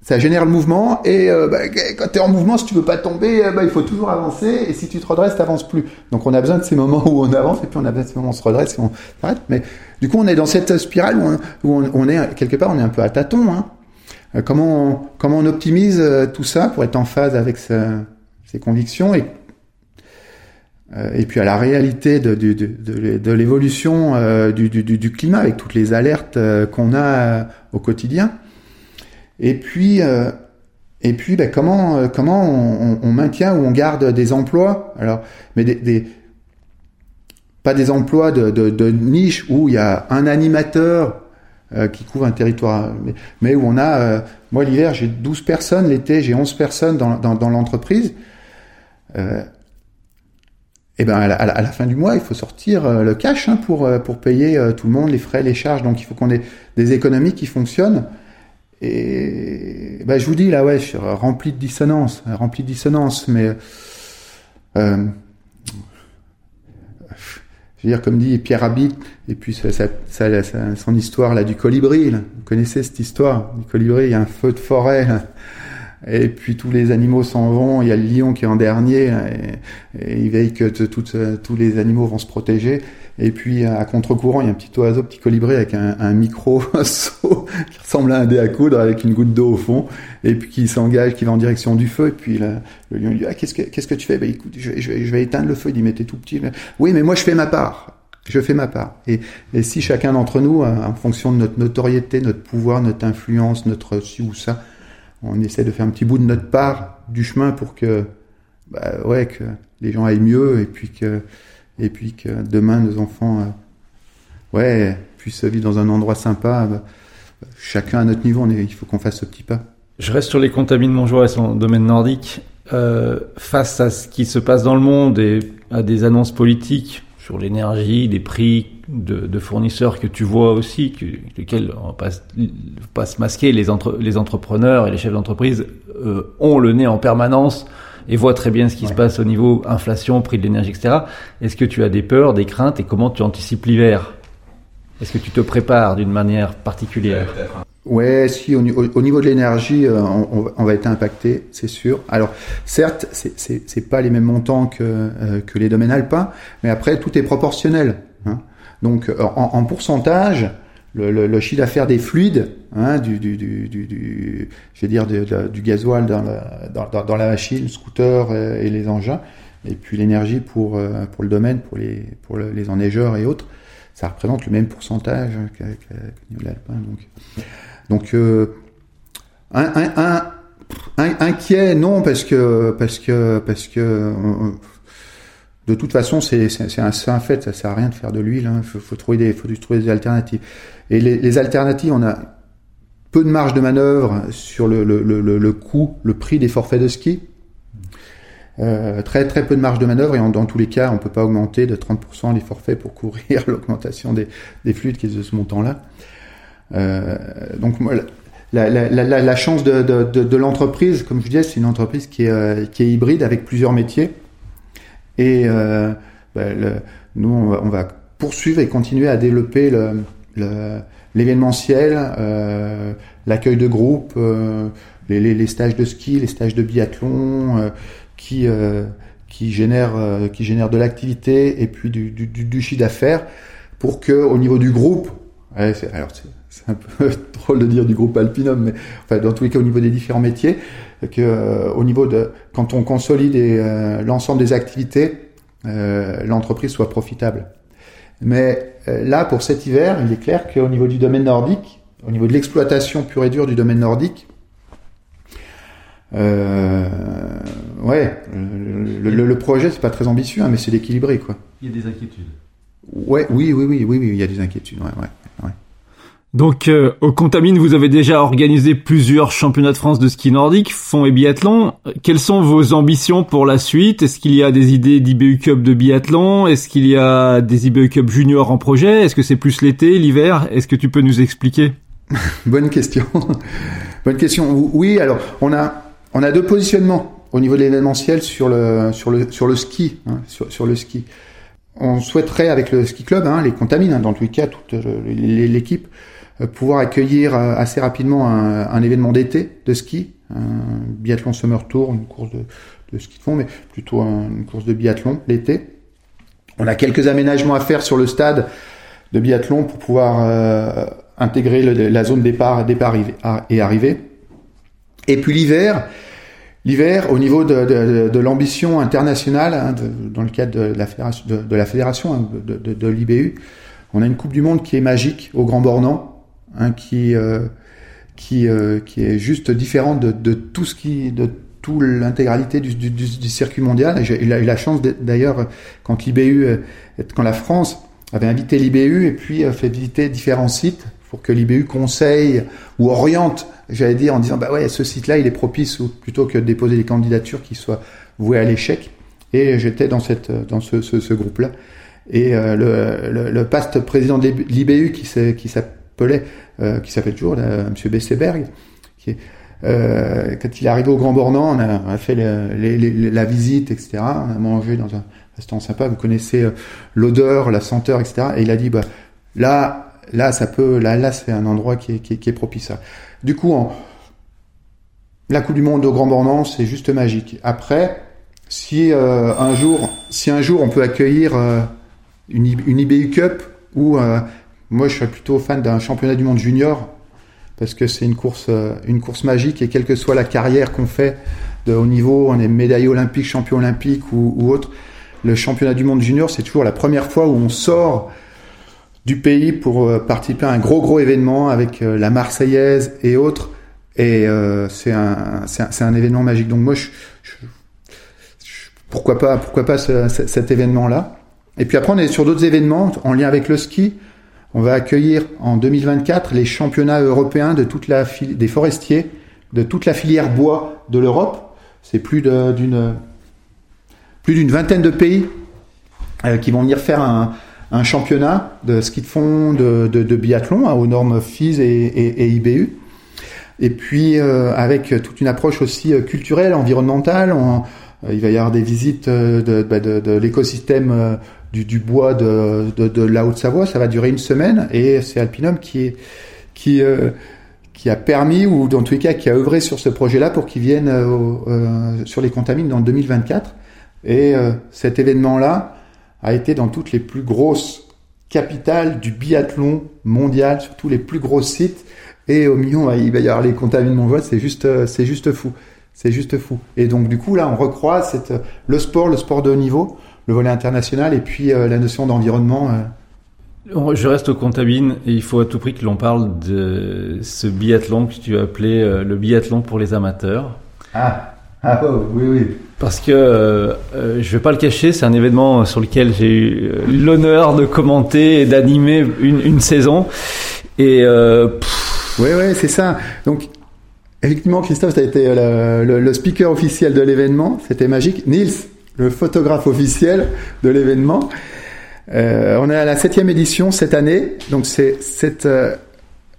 ça génère le mouvement et euh, bah, quand tu es en mouvement, si tu veux pas tomber, euh, bah, il faut toujours avancer et si tu te redresses, tu n'avances plus. Donc on a besoin de ces moments où on avance et puis on a besoin de ces moments où on se redresse et on s'arrête. Mais du coup, on est dans cette spirale où on, est quelque part, on est un peu à tâtons. Hein. Euh, comment, on, comment on optimise tout ça pour être en phase avec ses convictions et et puis à la réalité de, de, de, l'évolution du, du, climat avec toutes les alertes qu'on a au quotidien. Et puis, euh, et puis, ben, comment euh, comment on, on, maintient ou on garde des emplois? Alors, mais des, des pas des emplois de, de, de, niche où il y a un animateur euh, qui couvre un territoire, mais, où on a, euh, moi l'hiver j'ai 12 personnes, l'été j'ai 11 personnes dans, dans, dans l'entreprise. et ben à la, à la, fin du mois, il faut sortir le cash hein, pour pour payer tout le monde, les frais, les charges. Donc il faut qu'on ait des économies qui fonctionnent. Et bah, je vous dis là, ouais, je suis rempli de dissonance, rempli de dissonance, mais euh, je veux dire, comme dit Pierre Rabhi, et puis ça, son histoire là du colibri, là. vous connaissez cette histoire du colibri, il y a un feu de forêt. Là et puis tous les animaux s'en vont, il y a le lion qui est en dernier, et, il veille que tous les animaux vont se protéger. Et puis à contre-courant, il y a un petit oiseau, petit colibri avec un, un micro saut qui ressemble à un dé à coudre avec une goutte d'eau au fond, et puis qui s'engage, qui va en direction du feu. Et puis le lion lui dit ah, qu'est-ce que que tu fais? Ben écoute, je, je, je, vais éteindre le feu. Il dit mais t'es tout petit. Oui, mais moi je fais ma part. Je fais ma part. Et, et si chacun d'entre nous, en fonction de notre notoriété, notre pouvoir, notre influence, notre ci ou ça, on essaie de faire un petit bout de notre part du chemin pour que, bah, ouais, que les gens aillent mieux et puis que, et puis que demain nos enfants, euh, ouais, puissent vivre dans un endroit sympa. Bah, chacun à notre niveau, il faut qu'on fasse ce petit pas. Je reste sur les contamines Montjoie et son domaine nordique. Euh, face à ce qui se passe dans le monde et à des annonces politiques sur l'énergie, des prix de, fournisseurs que tu vois aussi, que, lesquels on va pas, se masquer, les, entre, les entrepreneurs et les chefs d'entreprise euh, ont le nez en permanence et voient très bien ce qui se passe au niveau inflation, prix de l'énergie, etc. Est-ce que tu as des peurs, des craintes et comment tu anticipes l'hiver? Est-ce que tu te prépares d'une manière particulière? Ouais, si au, au, niveau de l'énergie, euh, on, on, va être impacté, c'est sûr. Alors, certes, c'est pas les mêmes montants que euh, que les domaines alpins, mais après tout est proportionnel. Hein. Donc, en, en, pourcentage, le, le, le chiffre d'affaires des fluides, hein, du, du, du, je vais dire du gasoil dans la, dans, dans, la machine, le scooter et, les engins, et puis l'énergie pour euh, pour le domaine, pour les pour les enneigeurs et autres, ça représente le même pourcentage que, que l'alpin. Donc donc euh, un, un, inquiet non parce que parce que parce que euh, de toute façon c'est un, fait ça sert à rien de faire de l'huile il hein. faut, trouver des alternatives et les, alternatives on a peu de marge de manœuvre sur le, coût le prix des forfaits de ski euh, très très peu de marge de manœuvre et dans tous les cas on peut pas augmenter de 30% les forfaits pour couvrir l'augmentation des, des fluides qui est de ce montant là euh, donc la, la, chance de, l'entreprise, comme je disais, c'est une entreprise qui est, euh, qui est hybride avec plusieurs métiers. Et euh, ben, le, nous, on va, on va, poursuivre et continuer à développer le, le l'événementiel, euh, l'accueil de groupe, euh, les, les, les, stages de ski, les stages de biathlon, euh, qui euh, qui génèrent euh, qui génèrent de l'activité et puis du, du, du chiffre d'affaires, pour que au niveau du groupe, ouais, alors c'est un peu drôle de dire du groupe Alpinum, mais enfin dans tous les cas au niveau des différents métiers, que au niveau de quand on consolide l'ensemble des activités, l'entreprise soit profitable. Mais euh, là, pour cet hiver, il est clair qu'au niveau du domaine nordique, au niveau de l'exploitation pure et dure du domaine nordique, euh, ouais, le, le, le projet c'est pas très ambitieux, hein, mais c'est d'équilibrer quoi. Il y a des inquiétudes. Ouais, oui, oui, oui, oui, oui, il y a des inquiétudes. Ouais, ouais. Donc euh, au Contamine, vous avez déjà organisé plusieurs championnats de France de ski nordique, fond et biathlon. Quelles sont vos ambitions pour la suite? Est-ce qu'il y a des idées d'IBU Cup de biathlon? Est-ce qu'il y a des IBU Cup junior en projet? Est-ce que c'est plus l'été, l'hiver? Est-ce que tu peux nous expliquer? Bonne question. Bonne question. Oui, alors on a on a deux positionnements au niveau de l'événementiel sur le sur le sur le ski, hein, sur, le ski. On souhaiterait avec le ski club, hein, les contamines, hein, dans tous les cas, toute l'équipe, euh, pouvoir accueillir euh, assez rapidement un, un événement d'été de ski, un biathlon summer tour, une course de, de ski de fond, mais plutôt une course de biathlon l'été. On a quelques aménagements à faire sur le stade de biathlon pour pouvoir euh, intégrer le, la zone départ, départ et arrivée. Et puis l'hiver, l'hiver au niveau de, de, de l'ambition internationale, hein, dans le cadre de la fédération, de, la fédération hein, de, l'IBU, on a une Coupe du Monde qui est magique au Grand Bornand hein, qui euh, qui euh, qui est juste différente de, de tout ce qui de tout l'intégralité du, du, du, circuit mondial. J'ai eu la chance d'ailleurs quand l'IBU, euh, quand la France avait invité l'IBU et puis fait visiter différents sites pour que l'IBU conseille ou oriente, j'allais dire, en disant bah ouais, ce site-là, il est propice, ou plutôt que de déposer des candidatures qui soient vouées à l'échec. Et j'étais dans cette dans ce, ce, ce groupe-là. Et euh, le, le, le, past président de l'IBU qui s'appelait euh, qui s'appelle toujours là, Monsieur Besseberg, euh, quand il est arrivé au Grand Bornand, on a, fait la visite, etc. On a mangé dans un restaurant sympa. Vous connaissez euh, l'odeur, la senteur, etc. Et il a dit, bah là, là, ça peut, là, là, c'est un endroit qui est, propice. À. Du coup, en, la Coupe du Monde au Grand Bornand, c'est juste magique. Après, si euh, un jour, si un jour on peut accueillir euh, une, une IBU Cup ou moi, je serais plutôt fan d'un championnat du monde junior parce que c'est une course, euh, une course magique et quelle que soit la carrière qu'on fait de haut niveau, on est médaillé olympique, champion olympique ou, autre, le championnat du monde junior, c'est toujours la première fois où on sort du pays pour euh, participer à un gros gros événement avec euh, la Marseillaise et autres. Et c'est un, un, un, événement magique. Donc moi, pourquoi pas, pourquoi pas ce, cet événement-là. Et puis après, on est sur d'autres événements en lien avec le ski. On va accueillir en 2024 les championnats européens de toute la des forestiers de toute la filière bois de l'Europe. C'est plus d'une plus d'une vingtaine de pays euh, qui vont venir faire un, un, championnat de ski de fond, de, de, de biathlon hein, aux normes FIS et, IBU. Et puis euh, avec toute une approche aussi euh, culturelle, environnementale. On, il va y avoir des visites de, de, de l'écosystème du, du bois de, de, de la Haute-Savoie. Ça va durer une semaine et c'est Alpinum qui qui euh, qui a permis ou dans tous les cas qui a œuvré sur ce projet-là pour qu'il vienne euh, euh, sur les contamines dans 2024. Et euh, cet événement-là a été dans toutes les plus grosses capitales du biathlon mondial, sur tous les plus gros sites. Et au million, il va y avoir les contamines mondiales. C'est juste, euh, c'est juste fou. C'est juste fou. Et donc du coup là, on recroise cette, le sport, le sport de haut niveau le volet international et puis euh, la notion d'environnement. Euh. Je reste au contabine et il faut à tout prix que l'on parle de ce biathlon que tu as appelé euh, le biathlon pour les amateurs. Ah, ah oh, oui, oui. Parce que euh, je vais pas le cacher, c'est un événement sur lequel j'ai eu l'honneur de commenter et d'animer une, une, saison. Et euh, oui, oui, c'est ça. Donc effectivement, Christophe, tu as été le, le, le speaker officiel de l'événement. C'était magique. Nils, le photographe officiel de l'événement. Euh, on est à la septième édition cette année, donc c'est euh,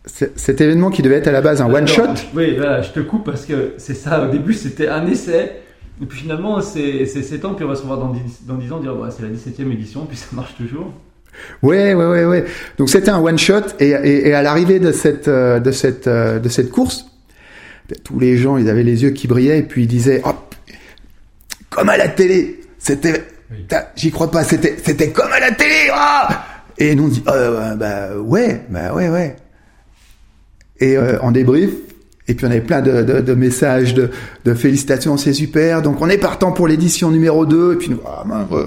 cet événement qui devait être à la base un one shot. Oui, voilà, je te coupe parce que c'est ça. Au début, c'était un essai. Et puis finalement, c'est 7 ans, puis on va se revoir dans 10, dans 10 ans, dire ouais, c'est la 17e édition, puis ça marche toujours. Ouais, ouais, ouais, ouais. Donc c'était un one shot et, et, et à l'arrivée de cette euh, de cette de cette course, tous les gens, ils avaient les yeux qui brillaient et puis ils disaient hop, comme à la télé. C'était, j'y crois pas. C'était c'était comme à la télé. Ah et nous on dit euh, bah ouais, bah ouais, ouais. Et euh, en débrief, et puis on avait plein de, de, de messages de, de félicitations, c'est super. Donc on est partant pour l'édition numéro 2. Et puis euh,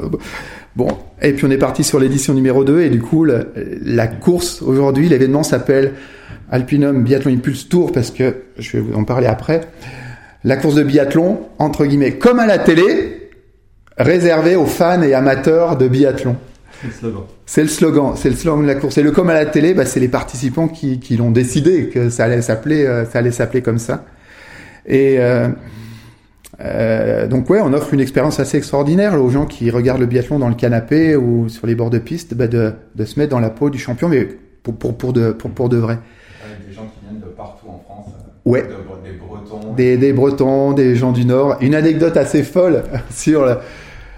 bon, et puis on est parti sur l'édition numéro 2. Et du coup, la, la course aujourd'hui, l'événement s'appelle Alpinum Biathlon Impulse Tour parce que je vais vous en parler après. La course de biathlon, entre guillemets, comme à la télé, réservée aux fans et amateurs de biathlon. C'est le slogan. C'est le slogan, c'est le slogan de la course. Et le comme à la télé, bah, c'est les participants qui, qui l'ont décidé que ça allait s'appeler, euh, ça allait s'appeler comme ça. Et euh, euh, donc ouais, on offre une expérience assez extraordinaire aux gens qui regardent le biathlon dans le canapé ou sur les bords de piste, bah, de, de se mettre dans la peau du champion, mais pour pour pour de pour, pour de vrai. Avec des gens qui viennent de partout en France. Ouais. De- des Bretons. Des, gens du Nord. Une anecdote assez folle sur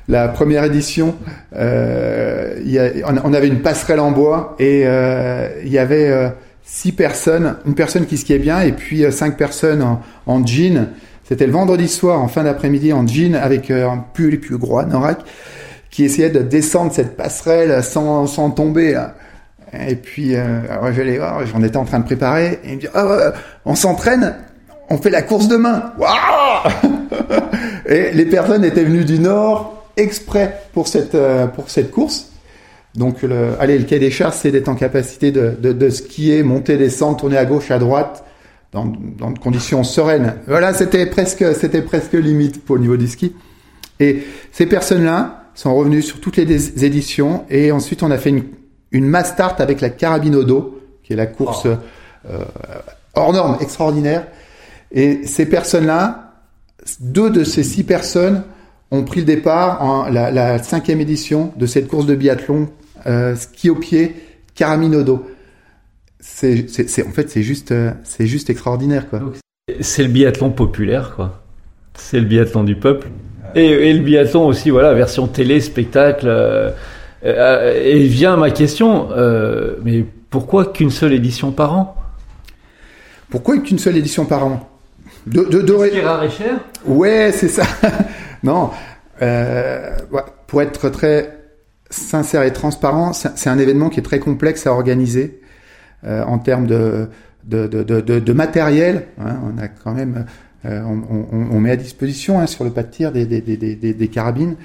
la, première édition. Euh, on, avait une passerelle en bois et euh, il y avait euh, six personnes, une personne qui skiait bien et puis cinq personnes en, jean. C'était le vendredi soir, en fin d'après-midi, en jean avec un pull plus gros anorak qui essayait de descendre cette passerelle sans, tomber. Et puis, j'allais voir, j'en étais en train de préparer, et il me dit, ah, on s'entraîne, on fait la course demain. Waouh Et les personnes étaient venues du Nord exprès pour cette, euh, pour cette course. Donc, le, allez, le quai des chars, c'est d'être en capacité de, de, de skier, monter, descendre, tourner à gauche, à droite, dans, dans de conditions sereines. Voilà, c'était presque, c'était presque limite pour le niveau du ski. Et ces personnes-là sont revenues sur toutes les éditions, et ensuite on a fait une, une mass start avec la carabine au dos, qui est la course euh, hors norme, extraordinaire. Et ces personnes-là, deux de ces six personnes ont pris le départ en la, la cinquième édition de cette course de biathlon euh, ski au pied, dos. C'est, c'est, c'est- en fait, c'est juste, euh, c'est juste extraordinaire, quoi. C'est le biathlon populaire, quoi. C'est le biathlon du peuple. Et, et le biathlon aussi, voilà, version télé, spectacle. euh, euh, et vient ma question, euh, mais pourquoi qu'une seule édition par an? Pourquoi qu'une seule édition par an? De, de, est rare et cher Ouais, c'est ça. non, euh, ouais, pour être très sincère et transparent, c'est un événement qui est très complexe à organiser euh, en termes de, de, de, de, de- de matériel. hein. on a quand même, euh, on, on- on met à disposition hein, sur le pas de tir des, des, des, des, des carabines.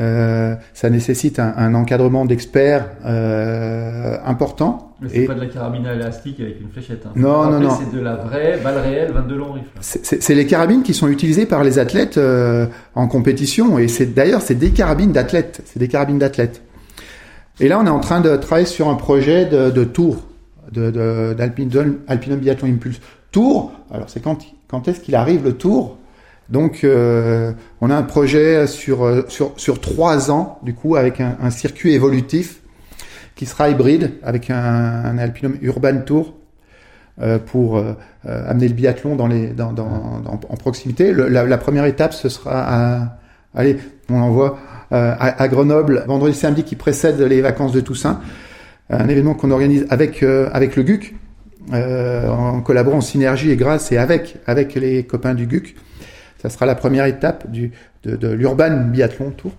Euh, ça nécessite un, un encadrement d'experts euh, important. Mais Et- c'est pas de la carabine à élastique avec une fléchette. Hein. Non, non, non. C'est de la vraie balle réelle, 22 longs rifles. C'est- les carabines qui sont utilisées par les athlètes euh, en compétition et c'est d'ailleurs c'est des carabines d'athlètes, c'est des carabines d'athlètes. Et là on est en train de travailler sur un projet de, de tour de, de- d'Alpinum Alpinum Biathlon Impulse. Tour, alors c'est quand quand est-ce qu'il arrive le tour? Donc euh, on a un projet sur euh, sur sur trois ans du coup avec un, circuit évolutif qui sera hybride avec un, un Alpinum Urban Tour euh, pour amener le biathlon dans les, dans, en proximité. La, première étape, ce sera à, allez, on envoie euh, à, à Grenoble vendredi samedi qui précède les vacances de Toussaint, un événement qu'on organise avec avec le GUC, en collaborant en synergie et grâce et avec avec les copains du GUC. Ça sera la première étape du de, de l'Urban Biathlon Tour.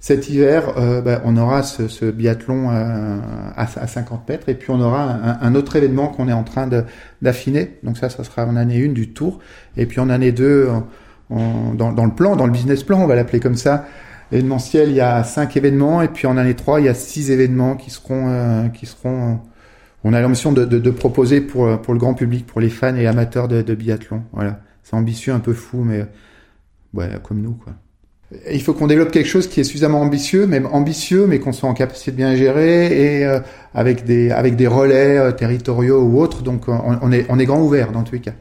Cet hiver, euh, bah, on aura ce, ce biathlon euh, à, à 50 mètres et puis on aura un, un autre événement qu'on est en train d'affiner. Donc ça, ça sera en année 1 du tour. Et puis en année 2, en- en- dans, dans le plan, dans le business plan, on va l'appeler comme ça, événementiel, il y a 5 événements. Et puis en année 3, il y a 6 événements qui seront... euh, qui seront on a l'ambition de, de, de proposer pour, euh, pour le grand public, pour les fans et amateurs de, de biathlon. Voilà. C'est ambitieux, un peu fou, mais ouais, comme nous, quoi. Il faut qu'on développe quelque chose qui est suffisamment ambitieux, même ambitieux, mais qu'on soit en capacité de bien gérer et euh, avec des avec des relais euh, territoriaux ou autres. Donc on, on est on est grand ouvert dans tous les cas.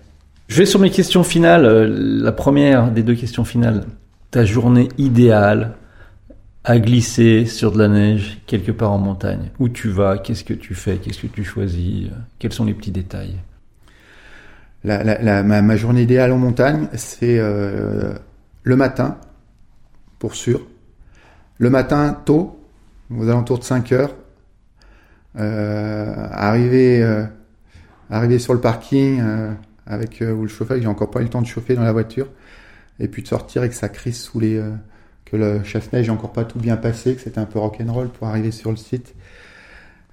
Je vais sur mes questions finales. Euh, La première des deux questions finales. Ta journée idéale à glisser sur de la neige quelque part en montagne. Où tu vas Qu'est-ce que tu fais Qu'est-ce que tu choisis Quels sont les petits détails La, la, la- ma, journée idéale en montagne, c'est euh, le matin, pour sûr. Le matin tôt, aux alentours de 5 heures, Euh, arrivé, euh, arrivé sur le parking euh, avec euh, où le chauffeur, j'ai encore pas eu le temps de chauffer dans la voiture, et puis de sortir et que ça crisse sous les, euh, le chasse-neige n'a encore pas tout bien passé, que c'était un peu rock'n'roll pour arriver sur le site.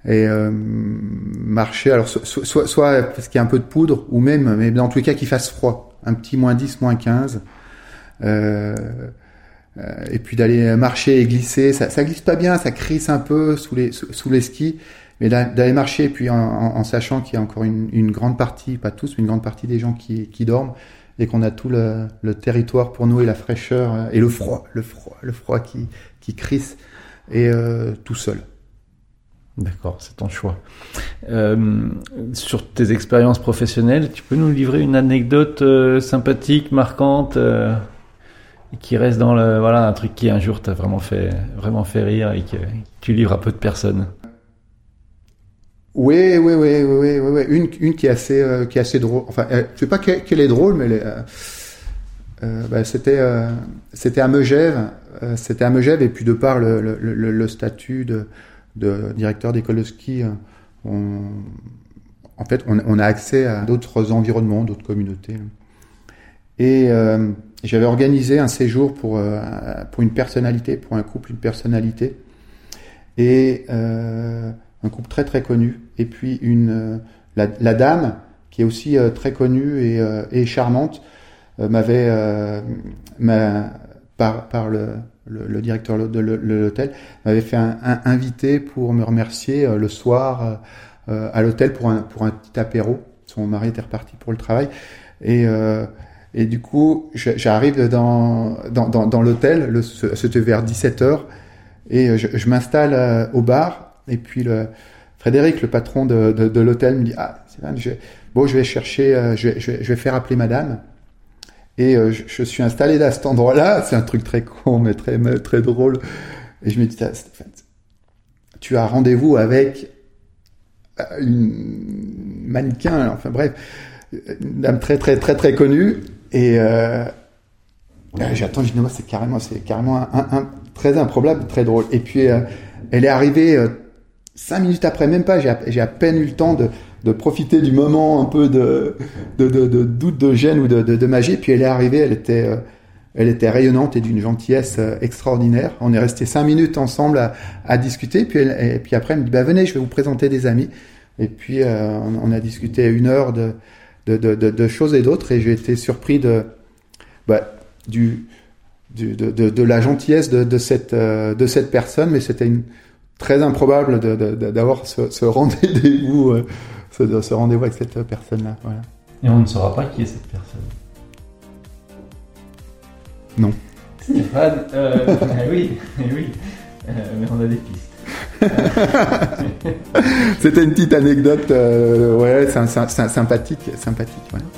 Et euh, marcher, alors so- so- soit, soit parce qu'il y a un peu de poudre, ou même, mais dans tous les cas qu'il fasse froid, un petit moins 10, moins 15. Euh, euh, et puis d'aller marcher et glisser, ça, ça glisse pas bien, ça crisse un peu sous les, sous, les skis, mais d'a- d'aller marcher, puis en, sachant qu'il y a encore une, grande partie, pas tous, mais une grande partie des gens qui dorment, et qu'on a tout le, territoire pour nous et la fraîcheur euh, et le froid, le froid, le froid qui, qui crisse, et euh, tout seul. D'accord, c'est ton choix. Euh, sur tes expériences professionnelles, tu peux nous livrer une anecdote sympathique, marquante, qui reste dans le voilà un truc qui un jour t'a vraiment fait vraiment fait rire et que tu livres à peu de personnes? Oui, oui, oui, oui, oui, oui. Une, une qui est assez, euh, qui est assez drôle. Enfin, euh, je sais pas qu'elle est drôle, mais euh, euh, bah, c'était, euh, c'était à Megève, euh, c'était à Megève, et puis de par le, le, le, le statut de, de directeur d'école de ski, on, en fait, on, on a accès à d'autres environnements, d'autres communautés. Et j'avais organisé un séjour pour, pour une personnalité, pour un couple, une personnalité. Et un couple très très connu, et puis une euh, la, la dame qui est aussi euh, très connue et, euh, et charmante m'avait m'a- par par le, le, le directeur de l'hôtel m'avait fait un, un invité pour me remercier le soir à l'hôtel pour un pour un petit apéro. Son mari était reparti pour le travail. Et euh, et du coup, j'arrive dans, dans, dans, dans l'hôtel, c'était vers 17h, et je, je m'installe au bar, et puis le, Frédéric, le patron de, l'hôtel, me dit Ah, Sylvain, je, bon, je vais chercher, euh, je, vais, faire appeler madame. Et euh, je, suis installé à cet endroit-là, c'est un truc très con, mais très, très drôle. Et je me dis Ah, tu as rendez-vous avec euh, une mannequin, enfin bref, une dame très, très, très, très connue. Et euh, j'attends, je dis, non, c'est carrément, c'est carrément un, très improbable, très drôle. Et puis, elle est arrivée cinq minutes après, même pas, j'ai à, peine eu le temps de, profiter du moment un peu de, doute, de gêne ou de, magie. Puis elle est arrivée, elle était, euh, elle était rayonnante et d'une gentillesse euh, extraordinaire. On est resté cinq minutes ensemble à, discuter. Puis, puis après, elle me dit, bah, venez, je vais vous présenter des amis. Et puis, euh, on, a discuté une heure de, de, choses et d'autres. Et j'ai été surpris de, bah, du, de, la gentillesse de, cette, de cette personne, mais c'était une, très improbable d'avoir ce, ce rendez-vous, euh, ce, ce rendez-vous avec cette personne-là. Voilà. Et on ne saura pas qui est cette personne. Non. Stéphane, euh, eh oui, eh oui, Euh, mais on a des pistes. C'était une petite anecdote, euh, ouais, sympathique, sympathique.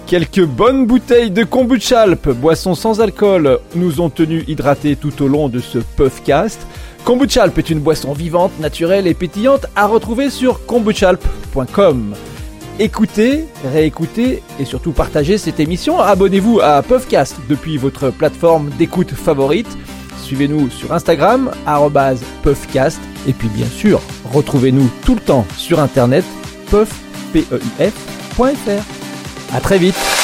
Quelques bonnes bouteilles de kombucha boisson sans alcool, nous ont tenus hydratés tout au long de ce Puffcast. Kombucha Alp est une boisson vivante, naturelle et pétillante à retrouver sur kombuchalp.com. Écoutez, réécoutez et surtout partagez cette émission. Abonnez-vous à Puffcast depuis votre plateforme d'écoute favorite. Suivez-nous sur Instagram, Puffcast. Et puis bien sûr, retrouvez-nous tout le temps sur internet, puff, P-E-U-F, point fr. À très vite